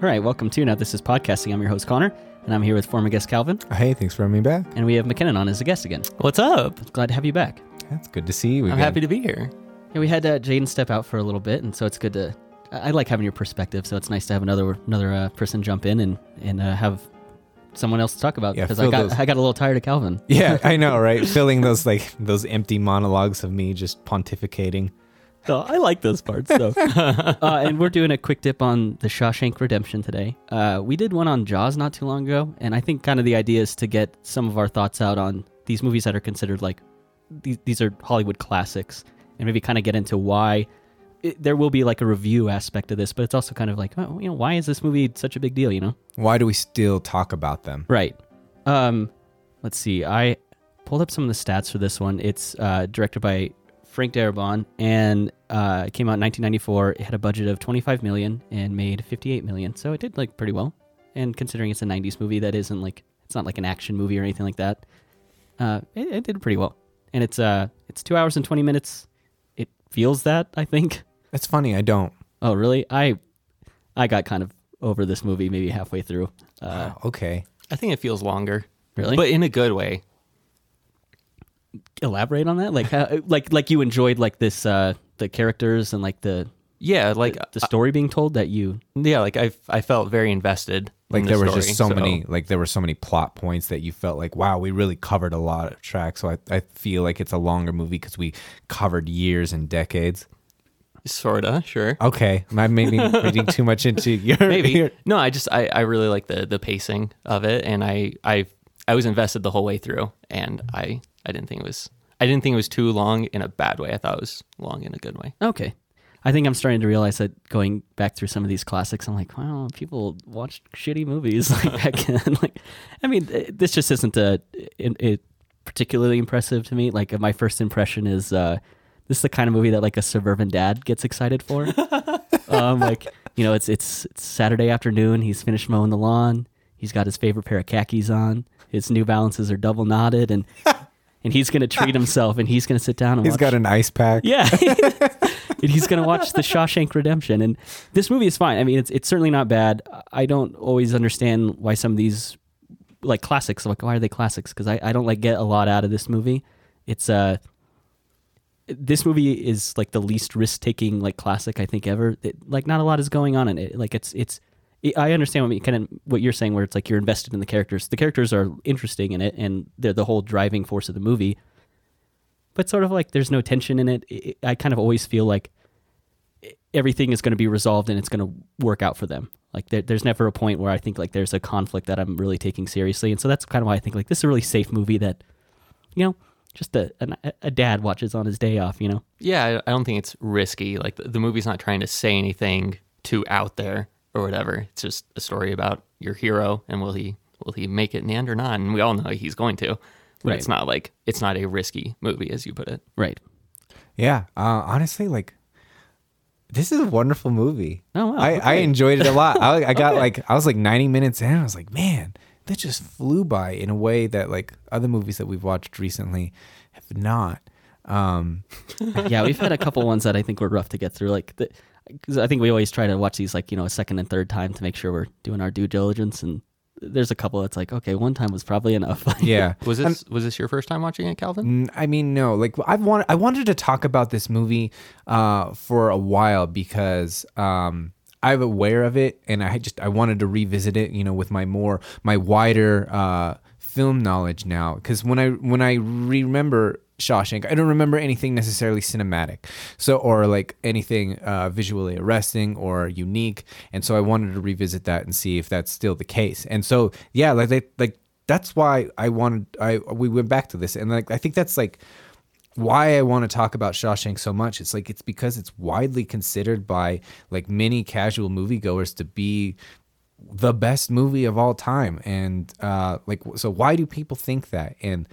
All right, welcome to Now This is Podcasting. I'm your host, Connor, and I'm here with former guest Calvin, Hey, thanks for having me back. and we have McKinnon on as a guest again. What's up? Glad to have you back. It's good to see you. I'm again. happy to be here. Yeah, we had uh, Jaden step out for a little bit, and so it's good to. I I like having your perspective, so it's nice to have another another uh, person jump in and and uh, have someone else to talk about Yeah, because I got those- I got a little tired of Calvin. Yeah, I know, right? Filling those like those empty monologues of me just pontificating. So I like those parts though. uh, and we're doing a quick dip on the Shawshank Redemption today. Uh, we did one on Jaws not too long ago, and I think kind of the idea is to get some of our thoughts out on these movies that are considered like these, these are Hollywood classics, and maybe kind of get into why. It, there will be like a review aspect of this, but it's also kind of like, oh, you know, why is this movie such a big deal? You know, Why do we still talk about them? right? Um, let's see. I pulled up some of the stats for this one. It's uh, directed by Frank Darabont and uh, it came out in 1994. It had a budget of 25 million and made 58 million, so it did like pretty well. And considering it's a 90s movie, that isn't like it's not like an action movie or anything like that. Uh, it, it did pretty well, and it's uh it's two hours and 20 minutes. It feels that I think. It's funny, I don't. Oh really? I I got kind of over this movie maybe halfway through. Uh, okay. I think it feels longer, really? but in a good way. Elaborate on that? Like, how, like, like you enjoyed like this, uh, the characters and like the Yeah, like the story being told that you. yeah, like I I felt very invested. Like in the there were story, just so, many like there were so many plot points that you felt like wow we really covered a lot of tracks so I, I feel like it's a longer movie because we covered years and decades sorta sure. okay am I maybe reading too much into your Maybe your- no. I just I, I really like the the pacing of it, and I I I was invested the whole way through, and I I didn't think it was I didn't think it was too long in a bad way. I thought it was long in a good way. Okay, I think I'm starting to realize that going back through some of these classics, I'm like, wow, people watched shitty movies like back then. like, I mean, this just isn't a, it, it particularly impressive to me. Like, my first impression is. uh this is the kind of movie that like a suburban dad gets excited for. um, like you know, it's it's it's Saturday afternoon. He's finished mowing the lawn. He's got his favorite pair of khakis on. His New Balances are double knotted, and and he's gonna treat himself. And he's gonna sit down and he's watch. got an ice pack yeah, and he's gonna watch The Shawshank Redemption. And this movie is fine. I mean, it's it's certainly not bad. I don't always understand why some of these like classics like why are they classics because I, I don't like get a lot out of this movie it's uh this movie is like the least risk taking like classic I think ever. It, like not a lot is going on in it. Like it's it's. I understand what you, kind of what you're saying, where it's like you're invested in the characters. The characters are interesting in it, and they're the whole driving force of the movie. But sort of like there's no tension in it. I- kind of always feel like everything is going to be resolved and it's going to work out for them. Like there, there's never a point where I think like there's a conflict that I'm really taking seriously, and so that's kind of why I think like this is a really safe movie that, you know, just a a dad watches on his day off. You know, Yeah, I, don't think it's risky. Like the movie's not trying to say anything too out there or whatever. It's just a story about your hero and will he will he make it in the end or not? And we all know he's going to. But Right. it's not like it's not a risky movie as you put it. right? yeah uh, honestly like this is a wonderful movie Oh, wow, I, I enjoyed it a lot I, I got like I was like 90 minutes in I was like man that just flew by in a way that like other movies that we've watched recently have not um yeah, we've had a couple ones that I think were rough to get through. Like, because I think we always try to watch these like you know a second and third time to make sure we're doing our due diligence. And there's a couple that's like, okay, one time was probably enough. yeah Was this was this your first time watching it, Calvin? N- I mean, no. Like I've wanted, I wanted to talk about this movie uh, for a while because um, I'm aware of it, and I just I wanted to revisit it. You know, with my more my wider uh, film knowledge now. Because when I when I remember Shawshank, I don't remember anything necessarily cinematic, so or like anything uh, visually arresting or unique. And so I wanted to revisit that and see if that's still the case. And so yeah, like they like that's why I wanted I we went back to this and like I think that's like why I want to talk about Shawshank so much. It's like it's because it's widely considered by like many casual moviegoers to be the best movie of all time. And uh like so why do people think that? And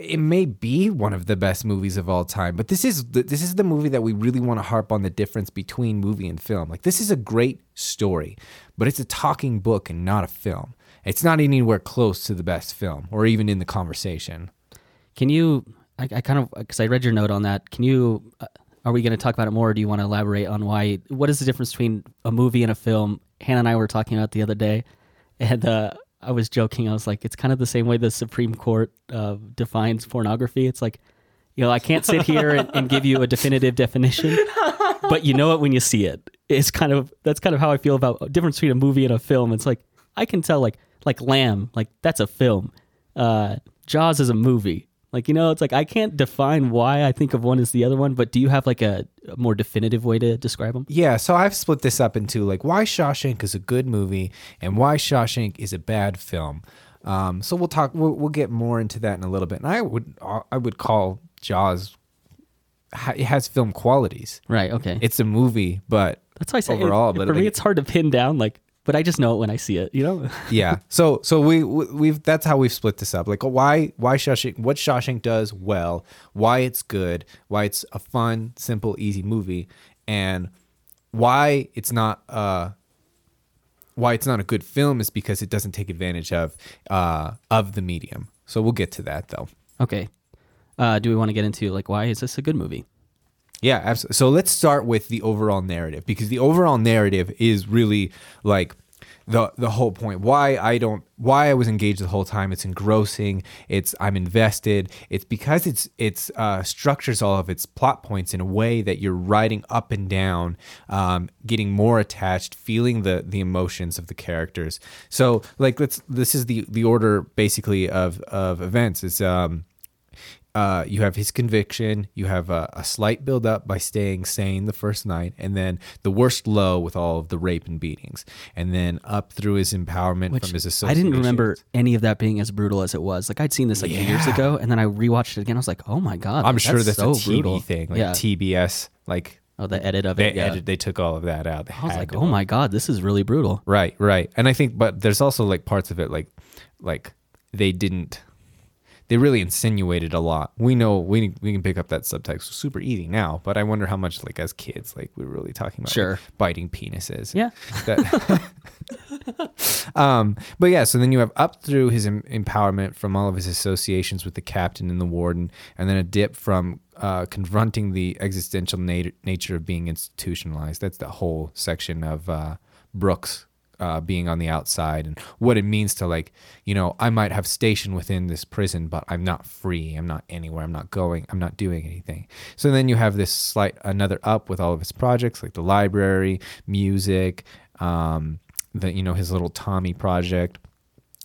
it may be one of the best movies of all time, but this is the, this is the movie that we really want to harp on the difference between movie and film. Like this is a great story, but it's a talking book and not a film. It's not anywhere close to the best film or even in the conversation. Can you? I, I kind of because I read your note on that. Can you? Uh, are we going to talk about it more, or do you want to elaborate on why? What is the difference between a movie and a film, Hannah and I were talking about the other day, and uh, I was joking. I was like, it's kind of the same way the Supreme Court uh, defines pornography. It's like, you know, I can't sit here and, and give you a definitive definition, but you know it when you see it. It's kind of that's kind of how I feel about a difference between a movie and a film. It's like I can tell, like like Lamb, like that's a film. Uh, Jaws is a movie. Like you know, it's like I can't define why I think of one as the other one. But do you have like a, a more definitive way to describe them? Yeah, so I've split this up into like why Shawshank is a good movie and why Shawshank is a bad film. Um, so we'll talk. We'll, we'll get more into that in a little bit. And I would I would call Jaws. It has film qualities. Right. Okay. It's a movie, but that's why I say it- overall, but for me, it's hard to pin down. Like, but I just know it when I see it. You know. yeah. So so we we- we've that's how we've split this up. Like why why Shawshank what Shawshank does well, why it's good, why it's a fun, simple, easy movie, and why it's not uh why it's not a good film is because it doesn't take advantage of uh of the medium. So we'll get to that though. Okay. Uh, do we want to get into like why is this a good movie? Yeah, absolutely. So let's start with the overall narrative because the overall narrative is really like the the whole point. Why I don't why I was engaged the whole time. It's engrossing. It's I'm invested. It's because it's it's uh, structures all of its plot points in a way that you're riding up and down, um, getting more attached, feeling the the emotions of the characters. So like let's this is the the order basically of of events. It's um uh, you have his conviction, you have a, a slight build up by staying sane the first night, and then the worst low with all of the rape and beatings, and then up through his empowerment Which from his association. I didn't remember any of that being as brutal as it was. Like I'd seen this like years ago, and then I rewatched it again. I was like, oh my god, I'm like, sure that's so a TV brutal. thing, like yeah. TBS, like oh, the edit of they it. Yeah. edit, they took all of that out. They I was like, oh my god, this is really brutal. Right, right. And I think, but there's also like parts of it, like, like they didn't, they really insinuated a lot. We know we we can pick up that subtext super easy now, but I wonder how much, like, as kids, like, we were really talking about like, Sure. biting penises. Yeah. That, um, but yeah, so then you have up through his em- empowerment from all of his associations with the captain and the warden, and then a dip from uh, confronting the existential nat- nature of being institutionalized. That's the whole section of uh, Brooks uh, being on the outside and what it means to like, you know, I might have station within this prison, but I'm not free. I'm not anywhere. I'm not going. I'm not doing anything. So then you have this slight another up with all of his projects like the library, music, um, the you know his little Tommy project.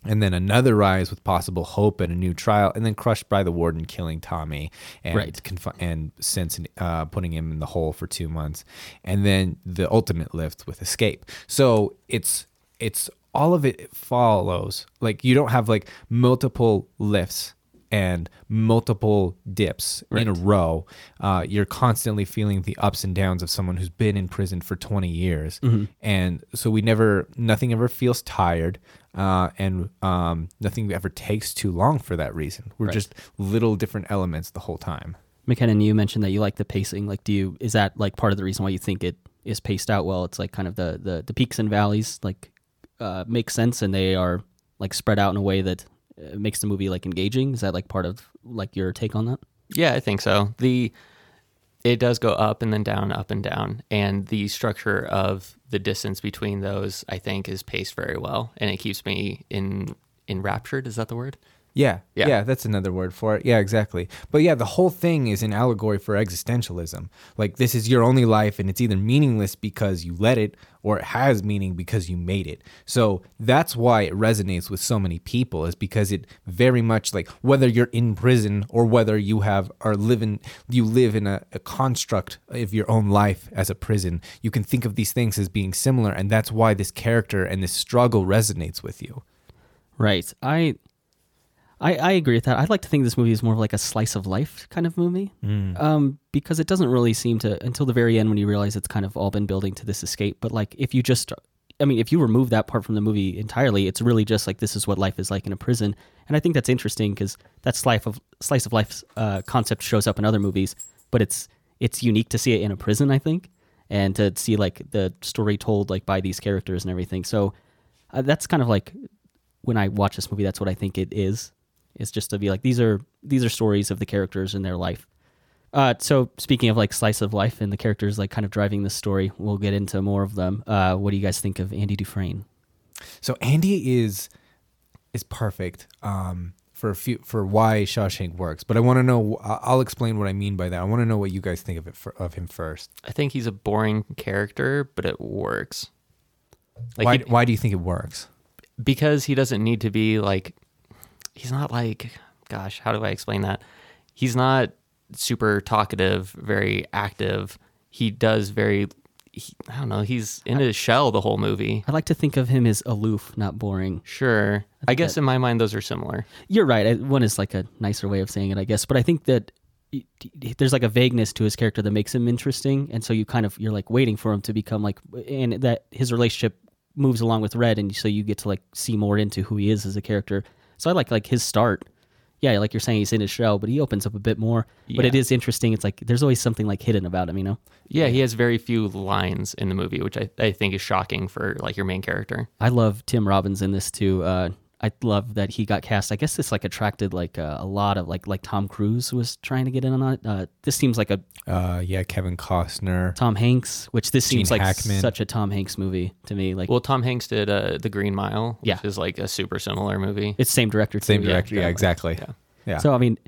And then another rise with possible hope and a new trial, and then crushed by the warden killing Tommy and Right. confi- and since uh, putting him in the hole for two months, and then the ultimate lift with escape. So it's it's all of it follows like you don't have like multiple lifts and multiple dips in a row. Uh, you're constantly feeling the ups and downs of someone who's been in prison for 20 years, and so we never nothing ever feels tired. Uh, and um, nothing ever takes too long for that reason. We're just little different elements the whole time. McKenna, you mentioned that you like the pacing. Like, do you is that like part of the reason why you think it is paced out well? It's like kind of the the, the peaks and valleys like uh, make sense, and they are like spread out in a way that Uh, makes the movie like engaging. Is that like part of like your take on that? Yeah, I think so. The it does go up and then down, up and down, and the structure of the distance between those, I think, is paced very well, and it keeps me in enraptured. Is that the word? Yeah, yeah, Yeah. that's another word for it. Yeah, exactly. But yeah, the whole thing is an allegory for existentialism. Like this is your only life, and it's either meaningless because you let it, or it has meaning because you made it. So that's why it resonates with so many people, is because it very much like whether you're in prison or whether you have are living, you live in a, a construct of your own life as a prison. You can think of these things as being similar, and that's why this character and this struggle resonates with you. Right. I, I I agree with that. I'd like to think this movie is more of like a slice of life kind of movie, um, because it doesn't really seem to until the very end when you realize it's kind of all been building to this escape. But like if you just, I mean, if you remove that part from the movie entirely, it's really just like this is what life is like in a prison, and I think that's interesting because that slice of slice of life uh, concept shows up in other movies, but it's it's unique to see it in a prison, I think, and to see like the story told like by these characters and everything. So uh, that's kind of like when I watch this movie, that's what I think it is. It's just to be like these are these are stories of the characters in their life. Uh, so speaking of like slice of life and the characters like kind of driving the story, we'll get into more of them. Uh, what do you guys think of Andy Dufresne? So Andy is is perfect um, for a few for why Shawshank works. But I want to know. I- I'll explain what I mean by that. I want to know what you guys think of it for, of him first. I think he's a boring character, but it works. Like why he- why do you think it works? because he doesn't need to be like he's not like gosh how do i explain that he's not super talkative very active he does very he, i don't know he's in his shell the whole movie I like to think of him as aloof, not boring. sure i guess in my mind those are similar You're right. I- One is like a nicer way of saying it, I guess. But I think that there's like a vagueness to his character that makes him interesting, and so you kind of you're like waiting for him to become like, and that his relationship moves along with Red, and so you get to like see more into who he is as a character. So I like like his start. Yeah, like you're saying, he's in his shell, but he opens up a bit more. But it is interesting. It's like there's always something like hidden about him, you know. yeah he has very few lines in the movie which i, I think is shocking for like your main character I love Tim Robbins in this too. Uh, I love that he got cast. I guess this like attracted like uh, a lot of like like Tom Cruise was trying to get in on it. Uh, this seems like a Uh, yeah, Kevin Costner. Tom Hanks, which this seems like Hackman. such a Tom Hanks movie to me. Like well tom hanks did uh, the green mile which Yeah. is like a super similar movie it's same director. Same Yeah, director. Yeah, yeah. exactly. Yeah. Yeah. So I mean,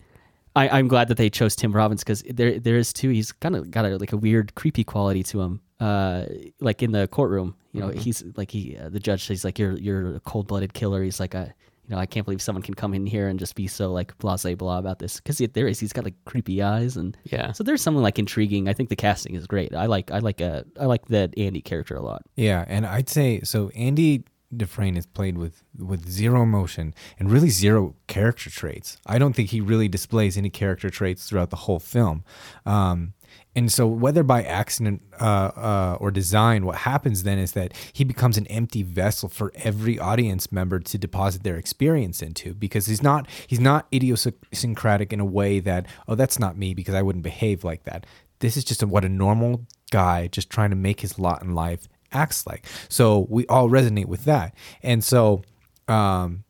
I, I'm glad that they chose Tim Robbins because there there is too. He's kind of got a like a weird creepy quality to him. Uh, like in the courtroom, you know, he's like he uh, the judge. He's like you're you're a cold blooded killer. He's like a you know I can't believe someone can come in here and just be so like blase blah blah about this because there is he's got like creepy eyes and Yeah. So there's something like intriguing. I think the casting is great. I like I like uh I like that Andy character a lot. Yeah, and I'd say so. Andy Dufresne is played with with zero emotion and really zero character traits. I don't think he really displays any character traits throughout the whole film. Um, and so, whether by accident uh, uh, or design, what happens then is that he becomes an empty vessel for every audience member to deposit their experience into, because he's not he's not idiosyncratic in a way that oh that's not me because I wouldn't behave like that. This is just a, what a normal guy just trying to make his lot in life acts like. So we all resonate with that. And so um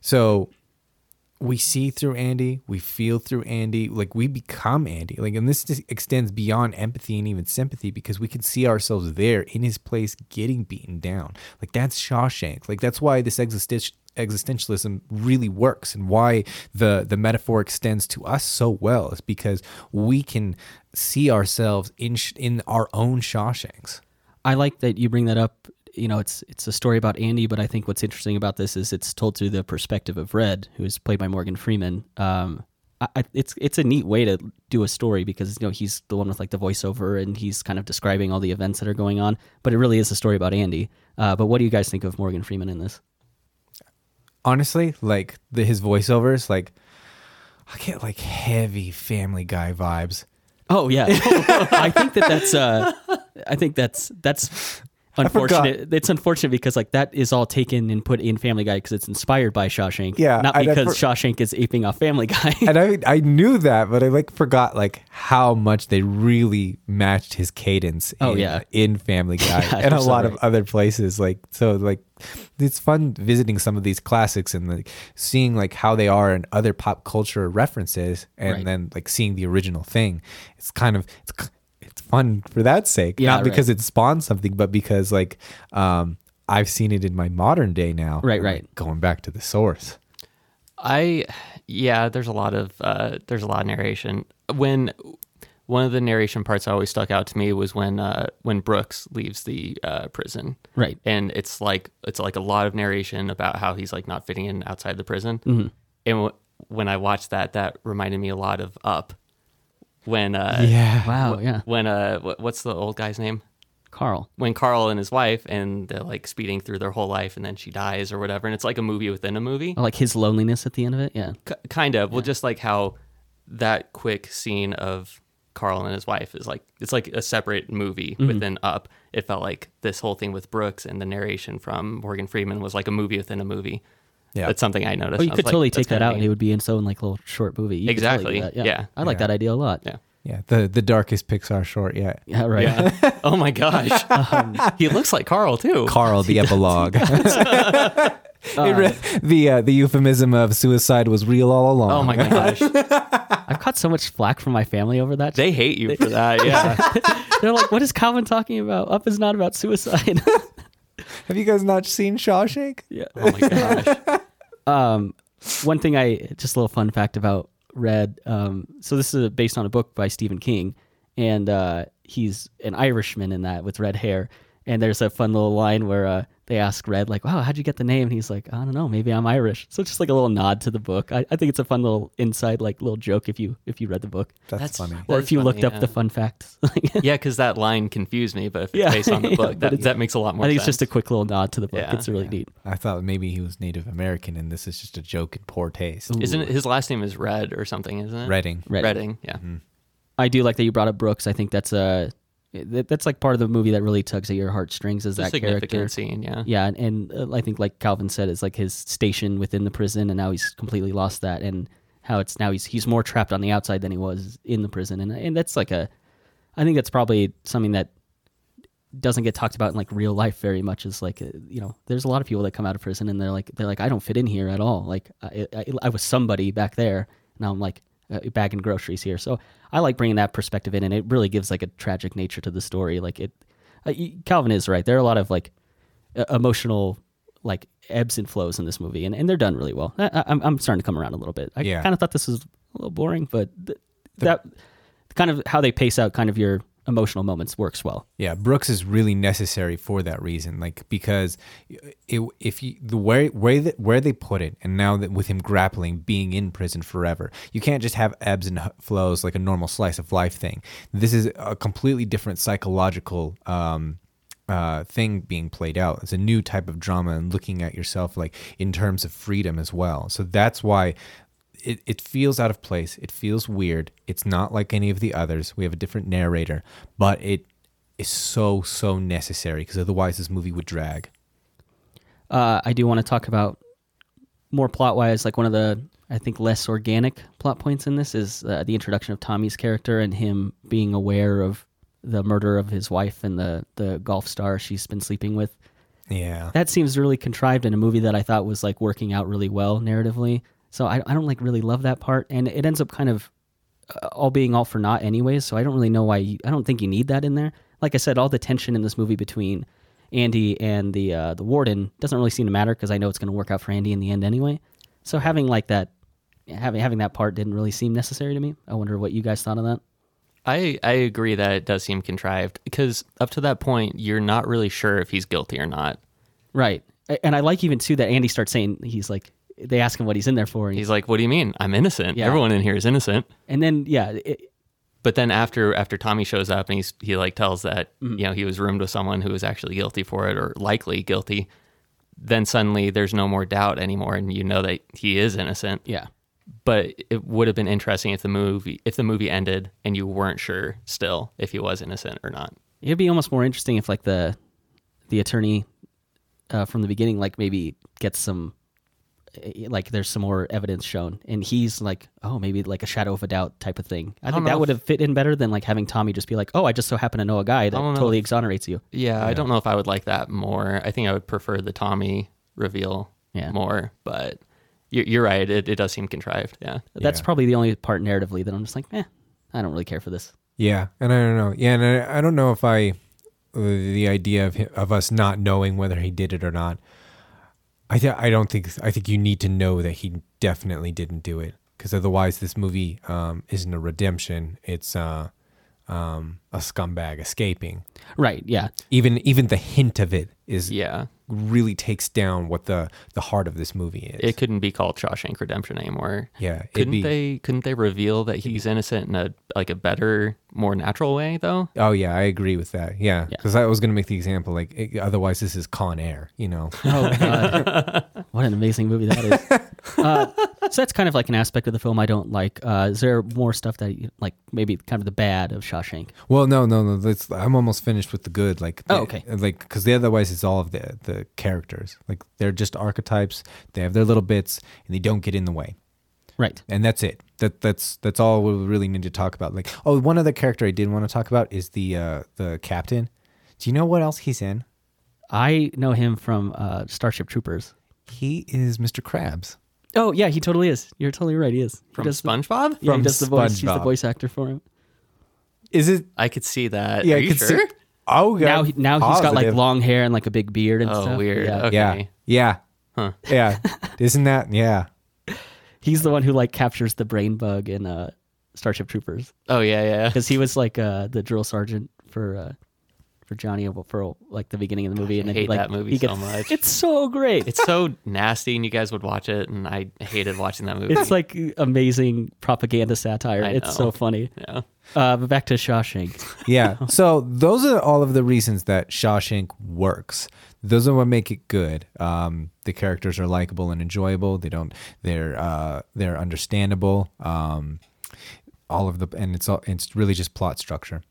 so we see through Andy, we feel through Andy, like we become Andy. Like and this extends beyond empathy and even sympathy because we can see ourselves there in his place getting beaten down. Like that's Shawshank. Like that's why this existential existentialism really works and why the the metaphor extends to us so well is because we can see ourselves in in our own Shawshanks. I like that you bring that up. You know, it's it's a story about Andy, but I think what's interesting about this is it's told through the perspective of Red, who is played by Morgan Freeman. Um, I, it's it's a neat way to do a story because you know he's the one with like the voiceover and he's kind of describing all the events that are going on, but it really is a story about Andy. Uh, but what do you guys think of Morgan Freeman in this? honestly, like the his voiceovers, like I get like heavy Family Guy vibes. Oh yeah, I think that that's uh, I think that's that's unfortunate. It's unfortunate because like that is all taken and put in Family Guy because it's inspired by Shawshank. Yeah, not because for- Shawshank is aping off Family Guy. And I I knew that, but I like forgot like how much they really matched his cadence. Oh, in, yeah. in Family Guy Yeah, and a lot of other places. Like so, like it's fun visiting some of these classics and like seeing like how they are in other pop culture references, and Right. then like seeing the original thing. It's kind of it's it's fun for that sake, Yeah, not because it spawned something, but because like um I've seen it in my modern day now. Right, right. like, going back to the source. I yeah, there's a lot of uh, there's a lot of narration. When one of the narration parts that always stuck out to me was when uh, when Brooks leaves the uh, prison, Right. And it's like it's like a lot of narration about how he's like not fitting in outside the prison. Mm-hmm. And w- when I watched that, that reminded me a lot of Up. When uh, Yeah. Wow. Yeah. when uh, what, what's the old guy's name? Carl. when Carl and his wife and they're like speeding through their whole life and then she dies or whatever and it's like a movie within a movie I like his loneliness at the end of it. Yeah. K- kind of well just like how that quick scene of Carl and his wife is like it's like a separate movie Mm-hmm. within up it felt like this whole thing with Brooks and the narration from Morgan Freeman was like a movie within a movie Yeah. that's something I noticed Oh, you I could totally that's take that out, and it would be in so in like a little short movie. You could totally do Exactly. that, Yeah. I like Yeah. that idea a lot. yeah Yeah, the the darkest Pixar short yet. Yeah. Right. yeah oh my gosh Um, he looks like Carl too Carl, the epilogue. It re- the uh, the euphemism of suicide was real all along. Oh my gosh, I've caught so much flack from my family over that. they hate you for that. Yeah, They're like, "What is Calvin talking about? Up is not about suicide." Have you guys not seen Shawshank? yeah. oh my gosh. Um, one thing I just a little fun fact about Red. Um, so this is based on a book by Stephen King, and uh, he's an Irishman in that with red hair. And there's a fun little line where uh, they ask Red, like, "Wow, how'd you get the name?" And he's like, "I don't know, maybe I'm Irish." So it's just like a little nod to the book. I, I think it's a fun little inside, like little joke if you if you read the book, That's, That's- funny. or That if you funny, looked up the fun facts. Yeah, because that line confused me. But if it's Yeah, based on the book, but that, that makes a lot more I think sense. it's just a quick little nod to the book. Yeah. it's really neat. I thought maybe he was Native American and this is just a joke in poor taste. Isn't it, his last name is Red or something? Isn't it? Reading. Reading. Redding. Yeah. Mm-hmm. I do like that you brought up Brooks. I think that's a that- that's like part of the movie that really tugs at your heartstrings is that significant character. scene. Yeah. Yeah, and, and uh, I think like Calvin said, it's like his station within the prison, and now he's completely lost that, and how it's now he's he's more trapped on the outside than he was in the prison, and and that's like a, I think that's probably something that doesn't get talked about in like real life very much. Is like uh, you know, there's a lot of people that come out of prison and they're like they're like I don't fit in here at all. Like I I, I was somebody back there, now I'm like uh, bagging groceries here. So I like bringing that perspective in, and it really gives like a tragic nature to the story. Like it, uh, Calvin is right. There are a lot of like uh, emotional like ebbs and flows in this movie, and, and they're done really well. I, I- I'm I'm starting to come around a little bit. I Yeah. kind of thought this was a little boring, but th- that kind of how they pace out kind of your emotional moments works well. Yeah, Brooks is really necessary for that reason. Like because it, if you the way where that where they put it, and now that with him grappling, being in prison forever, you can't just have ebbs and flows like a normal slice of life thing. This is a completely different psychological. Um, uh, thing being played out. It's a new type of drama and looking at yourself like in terms of freedom as well. So that's why it, it feels out of place. It feels weird. It's not like any of the others. We have a different narrator, but it is so, so necessary because otherwise this movie would drag. Uh, I do want to talk about more plot wise, like one of the I think less organic plot points in this is uh, the introduction of Tommy's character and him being aware of the murder of his wife and the the golf star she's been sleeping with. Yeah. That seems really contrived in a movie that I thought was like working out really well narratively. So I, I don't like really love that part, and it ends up kind of uh, all being all for naught anyways. So I don't really know why. You, I don't think you need that in there. Like I said, all the tension in this movie between Andy and the uh, the warden doesn't really seem to matter because I know it's going to work out for Andy in the end anyway. So having like that, having having that part didn't really seem necessary to me. I wonder what you guys thought of that. I, I agree that it does seem contrived because up to that point, you're not really sure if he's guilty or not. Right, and I like even too that Andy starts saying he's like they ask him what he's in there for, and, He's like, "What do you mean? I'm innocent. Yeah. Everyone in here is innocent." and then yeah, it, But then after after Tommy shows up and he's he like tells that Mm-hmm. you know he was roomed with someone who was actually guilty for it or likely guilty, then suddenly there's no more doubt anymore, and you know that he is innocent. yeah. But it would have been interesting if the movie if the movie ended and you weren't sure still if he was innocent or not. It'd be almost more interesting if like the the attorney uh, from the beginning like maybe gets some like there's some more evidence shown and he's like oh maybe like a shadow of a doubt type of thing. I, don't think that if- would have fit in better than like having Tommy just be like oh I just so happen to know a guy that totally if- exonerates you. Yeah, I don't know if I would like that more. I think I would prefer the Tommy reveal Yeah. more, but you're, you're right. It, it does seem contrived. Yeah. That's Yeah. probably the only part narratively that I'm just like eh I don't really care for this. Yeah, and I don't know. Yeah, and I, I don't know if I the idea of of us not knowing whether he did it or not. I th- I don't think I think you need to know that he definitely didn't do it because otherwise this movie um, isn't a redemption. It's uh, um, a scumbag escaping. Right? Yeah. Even even the hint of it is Yeah. really takes down what the the heart of this movie is. It couldn't be called Shawshank Redemption anymore. yeah, Couldn't be- they couldn't they reveal that he's innocent in a like a better, more natural way though? Oh yeah, I agree with that. Yeah, Yeah. because I was gonna make the example like it, otherwise this is Con Air. You know. Oh god, what an amazing movie that is! Uh, so that's kind of like an aspect of the film I don't like. Uh, is there more stuff that you, like maybe kind of the bad of Shawshank? Well, no, no, no. That's, I'm almost finished with the good. Like, Oh, okay. Like, because the otherwise it's all of the the characters. Like, they're just archetypes. They have their little bits, and they don't get in the way. Right. And that's it. That that's that's all we really need to talk about. Like, oh, one other character I did want to talk about is the uh the captain. Do you know what else he's in? I know him from uh, Starship Troopers. He is Mr. Krabs. Oh yeah, he totally is. You're totally right. He is He From does the- SpongeBob? yeah, he From does the voice. He's the voice actor for him. Is it? I could see that. Yeah, Are I you could sure? see. Oh, God. Now, he, now he's got like long hair and like a big beard and Oh, stuff. weird. Yeah. Okay. Yeah. Yeah. Huh. Yeah. Isn't that? Yeah. He's the one who like captures the brain bug in uh, Starship Troopers Oh yeah, yeah. because he was like uh, the drill sergeant for uh, for Johnny for like the beginning of the movie. and then hate like, that movie he so gets- much. It's so great. It's so nasty, and you guys would watch it, and I hated watching that movie. It's like amazing propaganda satire. It's so funny. yeah. Uh, but back to Shawshank. Yeah. so those are all of the reasons that Shawshank works. Those are what make it good. Um, the characters are likable and enjoyable. They don't. They're uh, they're understandable. Um, all of the and it's all it's really just plot structure.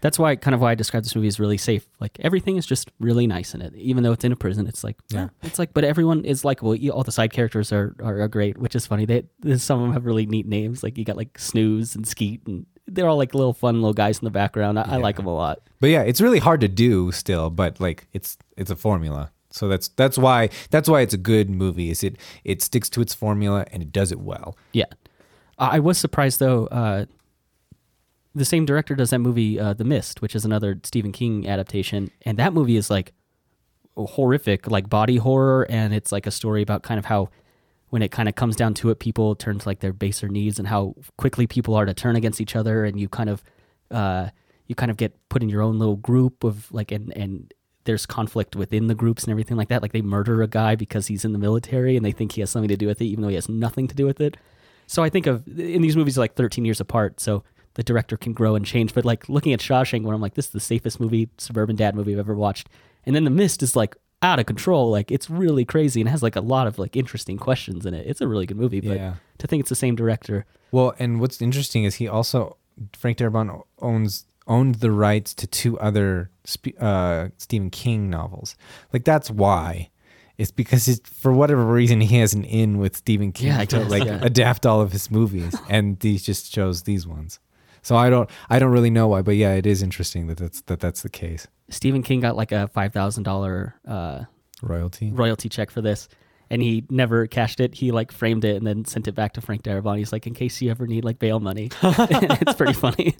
That's why kind of why I describe this movie as really safe. Like everything is just really nice in it, even though it's in a prison. It's like yeah, it's like, but everyone is likable. All the side characters are, are are great, which is funny. They some of them have really neat names. Like you got like Snooze and Skeet, and they're all like little fun little guys in the background. I, I like them a lot. But yeah, it's really hard to do still. But like it's it's a formula. So that's that's why that's why it's a good movie. Is it it sticks to its formula and it does it well. Yeah, I I was surprised though. Uh, the same director does that movie, uh, The Mist, which is another Stephen King adaptation, and that movie is like horrific, like body horror, and it's like a story about kind of how when it kind of comes down to it, people turn to like their baser needs and how quickly people are to turn against each other, and you kind of uh, you kind of get put in your own little group of like and and there's conflict within the groups and everything like that. Like they murder a guy because he's in the military and they think he has something to do with it, even though he has nothing to do with it. So I think of in these movies like 13 years apart, so the director can grow and change. But like looking at Shawshank, where I'm like, this is the safest movie, suburban dad movie I've ever watched, and then The Mist is like out of control. Like it's really crazy and has like a lot of like interesting questions in it. It's a really good movie, but Yeah. to think it's the same director, Well, and what's interesting is he also Frank Darabont owns owned the rights to two other uh, Stephen King novels. Like that's why. It's because it's, for whatever reason he has an in with Stephen King Yeah, to guess, like yeah. adapt all of his movies, and he just chose these ones. So I don't I don't really know why, but yeah, it is interesting that that's that that's the case. Stephen King got like a five thousand dollar uh, Royalty. royalty check for this. And he never cashed it. He like framed it and then sent it back to Frank Darabont. He's like, in case you ever need like bail money. it's pretty funny.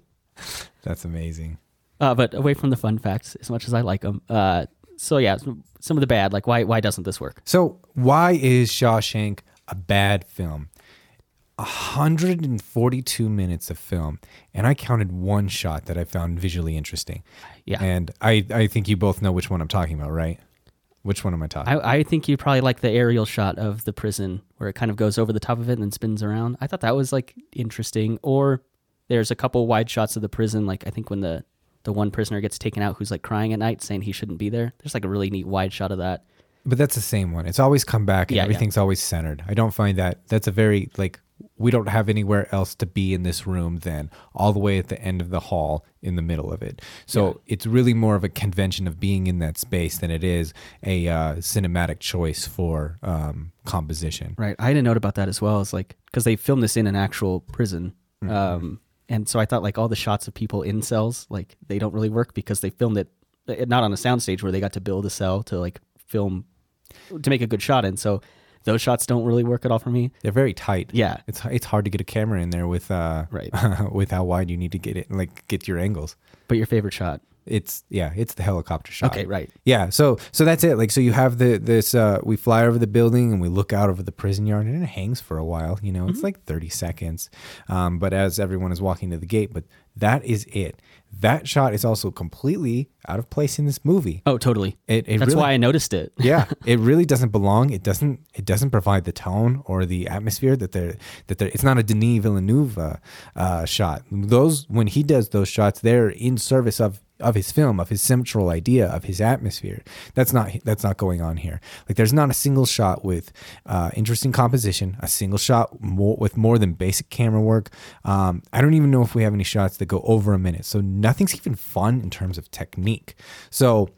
That's amazing. Uh, but away from the fun facts, as much as I like them. Uh, so yeah, some of the bad, like why why doesn't this work? So why is Shawshank a bad film? 142 minutes of film, and I counted one shot that I found visually interesting. Yeah. And I, I think you both know which one I'm talking about, right? Which one am I talking? I, I think you probably like the aerial shot of the prison where it kind of goes over the top of it and then spins around. I thought that was like interesting. Or there's a couple wide shots of the prison, like I think when the the one prisoner gets taken out who's like crying at night saying he shouldn't be there. There's like a really neat wide shot of that. But that's the same one. It's always come back and Yeah, yeah. everything's always centered. I don't find that that's a very like we don't have anywhere else to be in this room than all the way at the end of the hall in the middle of it. So it's really more of a convention of being in that space than it is a uh, cinematic choice for um, composition. Right. I had a note about that as well. It's like because they filmed this in an actual prison, um, and so I thought like all the shots of people in cells, like they don't really work because they filmed it uh, not on a soundstage where they got to build a cell to like film to make a good shot in. So those shots don't really work at all for me. They're very tight. Yeah. It's it's hard to get a camera in there with uh Right. with how wide you need to get it like get your angles. But your favorite shot? It's yeah, it's the helicopter shot. Okay, right. Yeah, so so that's it. Like so you have the this uh we fly over the building and we look out over the prison yard and it hangs for a while, you know. Mm-hmm. It's like 30 seconds. Um but as everyone is walking to the gate, but that is it. That shot is also completely out of place in this movie. Oh, totally. It, it That's really, why I noticed it. yeah, it really doesn't belong. It doesn't. It doesn't provide the tone or the atmosphere that they're that they're. It's not a Denis Villeneuve uh, uh, shot. Those when he does those shots, they're in service of of his film, of his central idea, of his atmosphere. That's not that's not going on here. Like there's not a single shot with uh, interesting composition, a single shot more, with more than basic camera work. Um, I don't even know if we have any shots that go over a minute. So nothing's even fun in terms of technique. So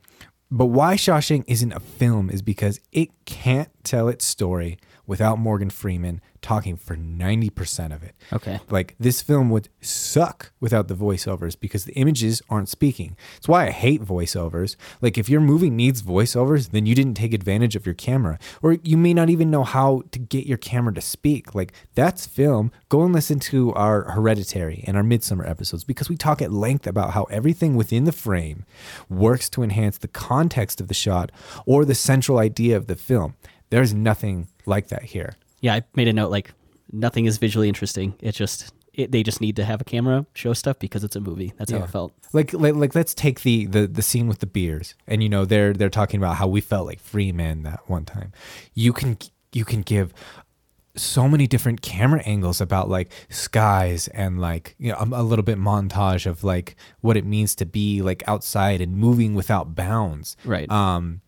but why Shawshank isn't a film is because it can't tell its story without Morgan Freeman talking for 90% of it. Okay. Like this film would suck without the voiceovers because the images aren't speaking. It's why I hate voiceovers. Like if your movie needs voiceovers, then you didn't take advantage of your camera or you may not even know how to get your camera to speak. Like that's film. Go and listen to our Hereditary and our Midsommar episodes because we talk at length about how everything within the frame works to enhance the context of the shot or the central idea of the film. There's nothing like that here. Yeah, I made a note like nothing is visually interesting. It just it, they just need to have a camera show stuff because it's a movie. That's how Yeah. it felt. Like, like like let's take the, the the scene with the beers and you know they're they're talking about how we felt like free men that one time you can you can give so many different camera angles about like skies and like you know a, a little bit montage of like what it means to be like outside and moving without bounds Right. um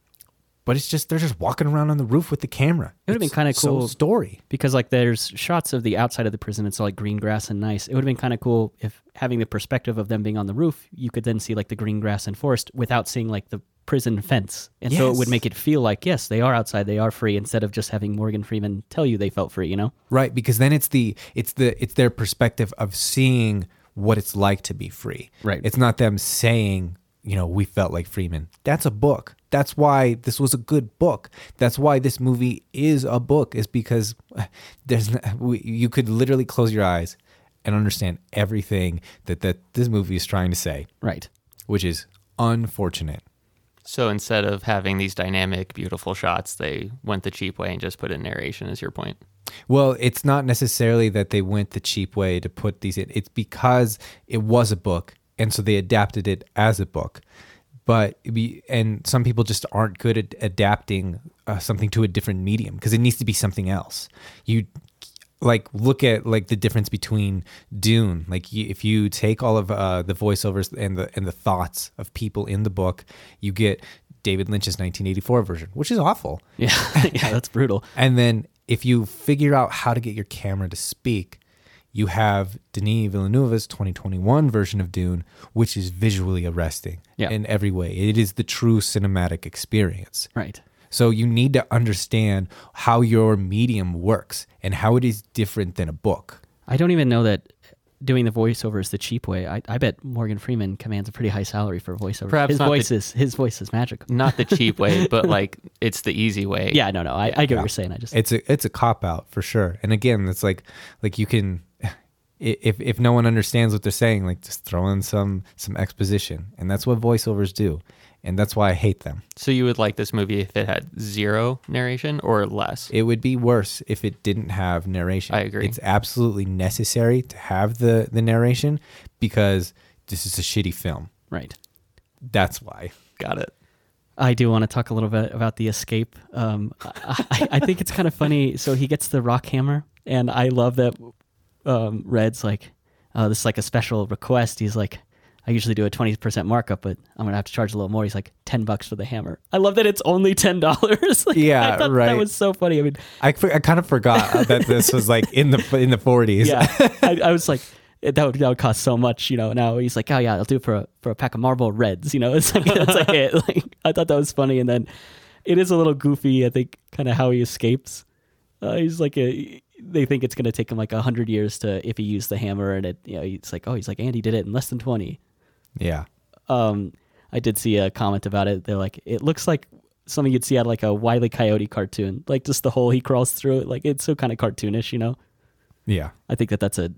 but it's just they're just walking around on the roof with the camera It would've been kinda so cool. story because like there's shots of the outside of the prison it's all like green grass and nice it would have been kind of cool if having the perspective of them being on the roof you could then see like the green grass and forest without seeing like the prison fence and so it would make it feel like yes they are outside they are free instead of just having morgan freeman tell you they felt free you know Right, because then it's the it's the it's their perspective of seeing what it's like to be free. Right. It's not them saying, you know, we felt like Freeman. That's a book. That's why this was a good book. That's why this movie is a book is because there's n- we, you could literally close your eyes and understand everything that that this movie is trying to say, right which is unfortunate. So instead of having these dynamic, beautiful shots, they went the cheap way and just put in narration. Is your point? Well, it's not necessarily that they went the cheap way to put these in. It's because it was a book, and so they adapted it as a book. But we, and some people just aren't good at adapting uh, something to a different medium because it needs to be something else. You like look at like the difference between Dune. Like if you take all of uh, the voiceovers and the and the thoughts of people in the book, you get David Lynch's 1984 version, which is awful. yeah yeah that's brutal And then if you figure out how to get your camera to speak, you have Denis Villeneuve's 2021 version of Dune, which is visually arresting Yeah. in every way. It is the true cinematic experience. right So you need to understand how your medium works and how it is different than a book. i don't even know that doing the voiceover is the cheap way i, I bet morgan freeman commands a pretty high salary for voiceover Perhaps his not the- voice is his voice is magical Not the cheap way, but like it's the easy way. yeah no no i, I get what you're saying i just It's a it's a cop out for sure. And again, it's like like you can i- if if no one understands what they're saying, like just throw in some some exposition. And that's what voiceovers do. And that's why I hate them. So you would like this movie if it had zero narration or less? It would be worse if it didn't have narration. I agree. It's absolutely necessary to have the the narration because this is a shitty film. right That's why. Got it. I do want to talk a little bit about the escape. Um, I, I, I think it's kind of funny. So he gets the rock hammer, and I love that um, Red's like, uh, this is like a special request. He's like, I usually do a 20% markup, but I'm going to have to charge a little more. He's like, 10 bucks for the hammer. I love that it's only $10. like, Yeah, I thought right. That was so funny. I mean, I, for- I kind of forgot that this was like in the in the 40s. yeah, I, I was like, that would, that would cost so much, you know. Now he's like, oh yeah, I'll do it for a, for a pack of Marlboro Reds, you know. It's like that's like it. Like I thought that was funny, and then it is a little goofy. I think kind of how he escapes. Uh, he's like a. They think it's gonna take him like a hundred years to if he used the hammer, and it you know he's like, oh, he's like Andy did it in less than twenty. Yeah. Um, I did see a comment about it. They're like, it looks like something you'd see out of like a Wile E. Coyote cartoon, like just the hole he crawls through. It like it's so kind of cartoonish, you know. Yeah. I think that that's a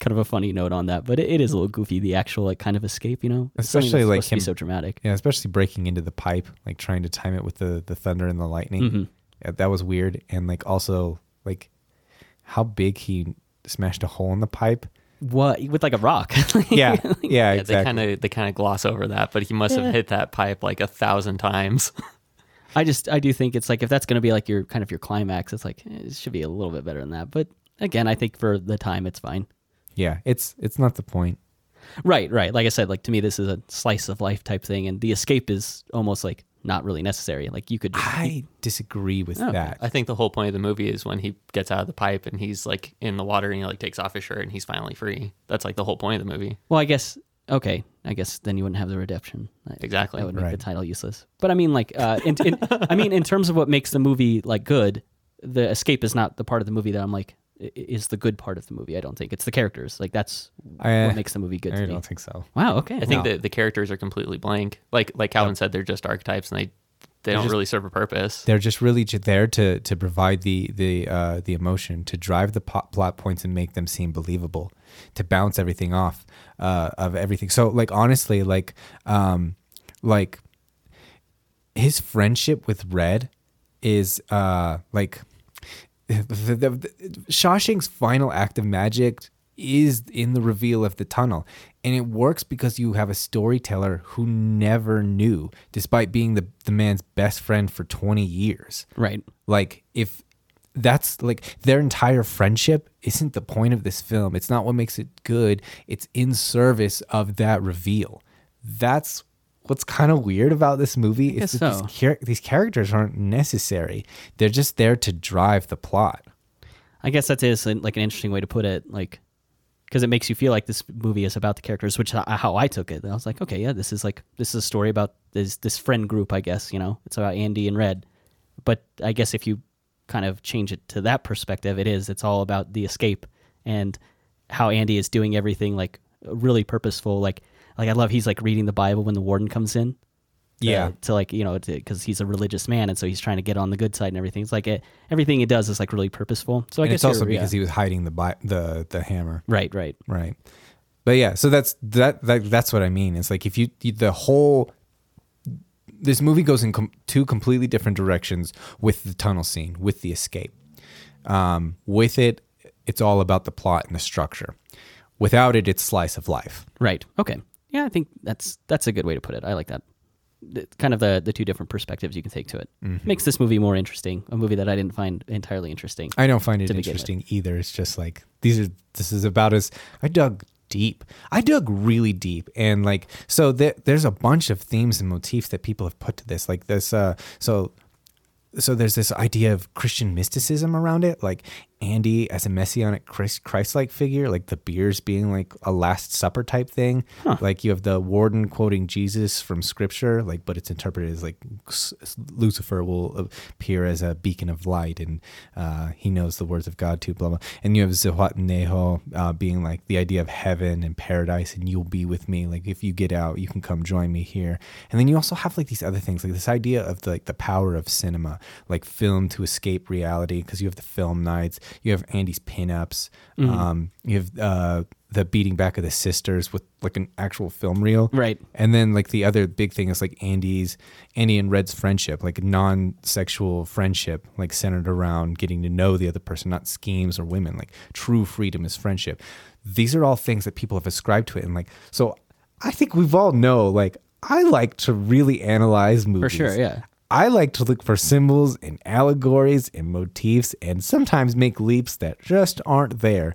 kind of a funny note on that, but it, it is a little goofy. The actual like kind of escape, you know, It's Especially, like, to him- so dramatic. Yeah, especially breaking into the pipe, like trying to time it with the the thunder and the lightning. Mhm. Yeah, that was weird. And like also like how big he smashed a hole in the pipe. What with like a rock? Yeah, yeah, Yeah, exactly. they kind of they kind of gloss over that, but he must Yeah. have hit that pipe like a thousand times. I just I do think it's like if that's going to be like your kind of your climax, it's like eh, it should be a little bit better than that. But again, I think for the time, it's fine. yeah, it's it's not the point. Right, right. Like I said, like to me, this is a slice of life type thing, and the escape is almost like not really necessary. Like you could just I disagree with Oh, that. I think the whole point of the movie is when he gets out of the pipe and he's like in the water and he like takes off his shirt and he's finally free. That's like the whole point of the movie. Well, I guess okay. I guess then you wouldn't have the redemption. I- Exactly. That would make the title useless. But I mean, like, uh, in, in, I mean, in terms of what makes the movie like good, the escape is not the part of the movie that I'm like, i- is the good part of the movie. I don't think it's the characters. Like that's I- what makes the movie good I to me. I don't think so. Wow. Okay. I think No. that the characters are completely blank. Like like Calvin said, they're just archetypes and they they don't just- really serve a purpose. They're just really ju- there to to provide the the uh, the emotion, to drive the po- plot points and make them seem believable, to bounce everything off uh, of everything. So like honestly, like um, like his friendship with Red is uh like the, the, the, Shawshank's final act of magic is in the reveal of the tunnel. And it works because you have a storyteller who never knew, despite being the, the man's best friend for 20 years. Right. Like, if that's like their entire friendship isn't the point of this film, it's not what makes it good. It's in service of that reveal. That's what's kind of weird about this movie. Is that so. these, char- these characters aren't necessary, they're just there to drive the plot. I guess that is like an interesting way to put it. Like, because it makes you feel like this movie is about the characters, which is how I took it. And I was like, okay, yeah, this is like this is a story about this this friend group. I guess you know, it's about Andy and Red. But I guess if you kind of change it to that perspective, it is. It's all about the escape and how Andy is doing everything like really purposeful. Like, like I love he's like reading the Bible when the warden comes in. to- Yeah. to like you know because he's a religious man and so he's trying to get on the good side and everything. It's like it, everything he does is like really purposeful. So I And guess it's also you're- yeah. because he was hiding the bi- the the hammer. Right, right. Right. But yeah, so that's that, that that's what I mean. It's like if you the whole this movie goes in com- two completely different directions with the tunnel scene, with the escape. Um, with it, it's all about the plot and the structure. Without it, it's slice of life. Right. Okay. Yeah, I think that's that's a good way to put it. I like that. The- kind of the the two different perspectives you can take to it makes this movie more interesting. A movie that I didn't find entirely interesting. I don't find it interesting either. It's just like these are this is about as I dug deep. I dug really deep and like so there, there's a bunch of themes and motifs that people have put to this. Like this uh so so there's this idea of Christian mysticism around it, like Andy as a messianic Christ, Christ-like figure, like the beers being like a Last Supper type thing. Like you have the warden quoting Jesus from Scripture, like but it's interpreted as like Lucifer will appear as a beacon of light, and uh, he knows the words of God too. Blah blah. And you have Zihuatanejo uh, being like the idea of heaven and paradise, and you'll be with me. Like if you get out, you can come join me here. And then you also have like these other things, like this idea of the, like the power of cinema, like film to escape reality, because you have the film nights, you have Andy's pinups, um, you have uh, the beating back of the sisters with like an actual film reel, Right. and then like the other big thing is like Andy's Andy and Red's friendship, like non-sexual friendship, like centered around getting to know the other person, not schemes or women. Like true freedom is friendship. These are all things that people have ascribed to it, and like so, I think we've all know. Like I like to really analyze movies. For sure, yeah. I like to look for symbols and allegories and motifs, and sometimes make leaps that just aren't there.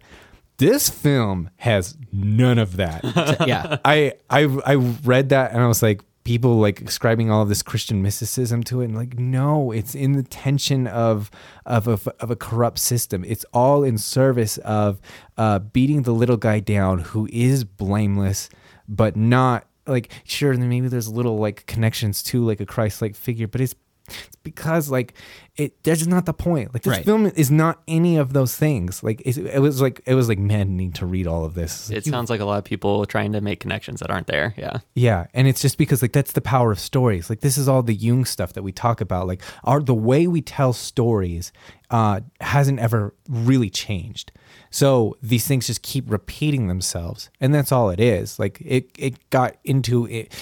This film has none of that. yeah. I I I read that and I was like, people like ascribing all of this Christian mysticism to it, and like, no, it's in the tension of of a, of a corrupt system. It's all in service of uh, beating the little guy down who is blameless, but not like sure. Maybe there's little like connections to like a Christ-like figure, but it's it's because like it that's not the point like this Right. film is not any of those things like it, it was like it was like maddening to read all of this like, It sounds like a lot of people trying to make connections that aren't there. Yeah. yeah, and it's just because like that's the power of stories. Like this is all the Jung stuff that we talk about. Like our the way we tell stories uh, hasn't ever really changed. So these things just keep repeating themselves, and that's all it is. Like it it got into it.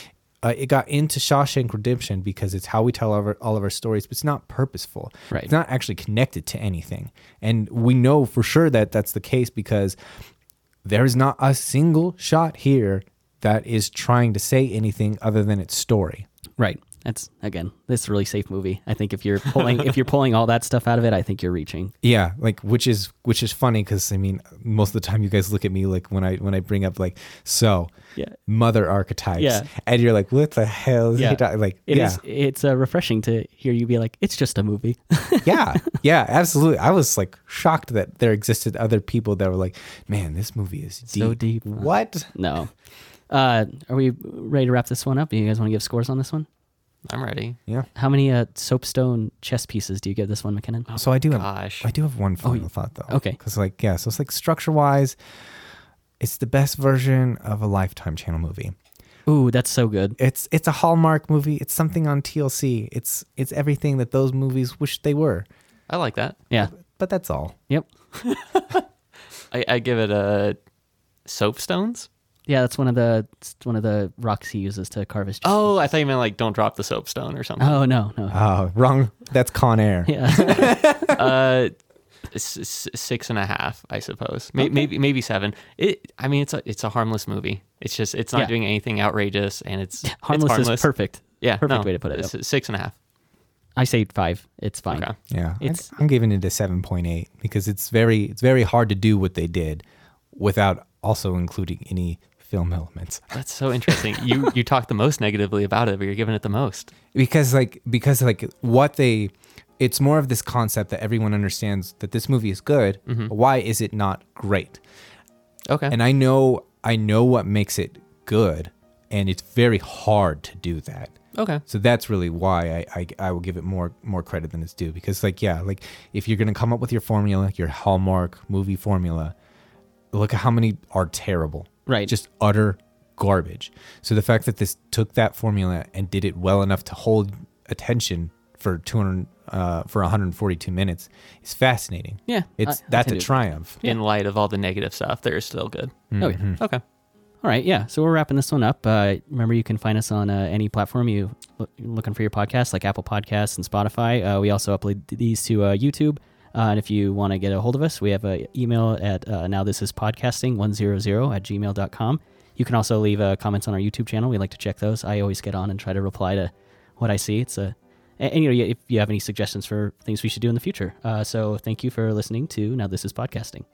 Uh, it got into Shawshank Redemption because it's how we tell all of, our, all of our stories, but it's not purposeful. Right. It's not actually connected to anything, and we know for sure that that's the case because there's not a single shot here that is trying to say anything other than its story. Right. That's again, this is a really safe movie. I think if you're pulling if you're pulling all that stuff out of it, I think you're reaching. Yeah, like which is which is funny because I mean most of the time you guys look at me like when I when I bring up like so Yeah. mother archetypes Yeah. and you're like what the hell is Yeah. he like It yeah is- It's uh, refreshing to hear you be like, it's just a movie. yeah yeah absolutely I was like shocked that there existed other people that were like man this movie is deep So deep. what no. Uh, are we ready to wrap this one up? Do you guys want to give scores on this one? I'm ready. Yeah. How many uh, soapstone chess pieces do you give this one, McKinnon? So I do have Gosh. I do have one final thought though. okay. Because like yeah, so it's like structure wise, it's the best version of a Lifetime Channel movie. Ooh, that's so good. It's it's a Hallmark movie. It's something on TLC. It's it's everything that those movies wish they were. I like that. Yeah. But that's all. Yep. I, I give it a soapstones. Yeah, that's one of the one of the rocks he uses to carve his. chess. Oh, I thought you meant like don't drop the soapstone or something. Oh no, no. Oh, wrong. That's Con Air. yeah. uh, s- s- six and a half, I suppose. May- Maybe maybe seven. It. I mean, it's a it's a harmless movie. It's just it's not Yeah. doing anything outrageous, and it's it's harmless, is perfect. Yeah, perfect no, way to put it. it's six and a half. I say five. It's fine. Okay. Yeah, It's- I, am giving it a seven point eight because it's very it's very hard to do what they did without also including any film elements. That's so interesting. you you talk the most negatively about it, but you're giving it the most. Because like because like what they it's more of this concept that everyone understands that this movie is good. Mm-hmm. but Why is it not great? Okay. And I know I know what makes it good, and it's very hard to do that. okay. So that's really why I, I, I will give it more more credit than it's due because like yeah like if you're gonna come up with your formula your Hallmark movie formula, look at how many are terrible Right. just utter garbage. So the fact that this took that formula and did it well enough to hold attention for 200 uh, for 142 minutes is fascinating. Yeah, it's I- I that's can a do- triumph. In light of all the negative stuff, they're still good. Oh yeah. Okay. All right, yeah. So we're wrapping this one up. Uh, remember, you can find us on uh, any platform you look, looking for your podcast, like Apple Podcasts and Spotify. Uh, we also upload these to uh, YouTube. Uh, and if you want to get a hold of us, we have an email at uh, now this is podcasting 100 at gmail.com. You can also leave uh, comments on our YouTube channel. We like to check those. I always get on and try to reply to what I see. It's a and, and, you know if you have any suggestions for things we should do in the future. Uh, so thank you for listening to now this is podcasting.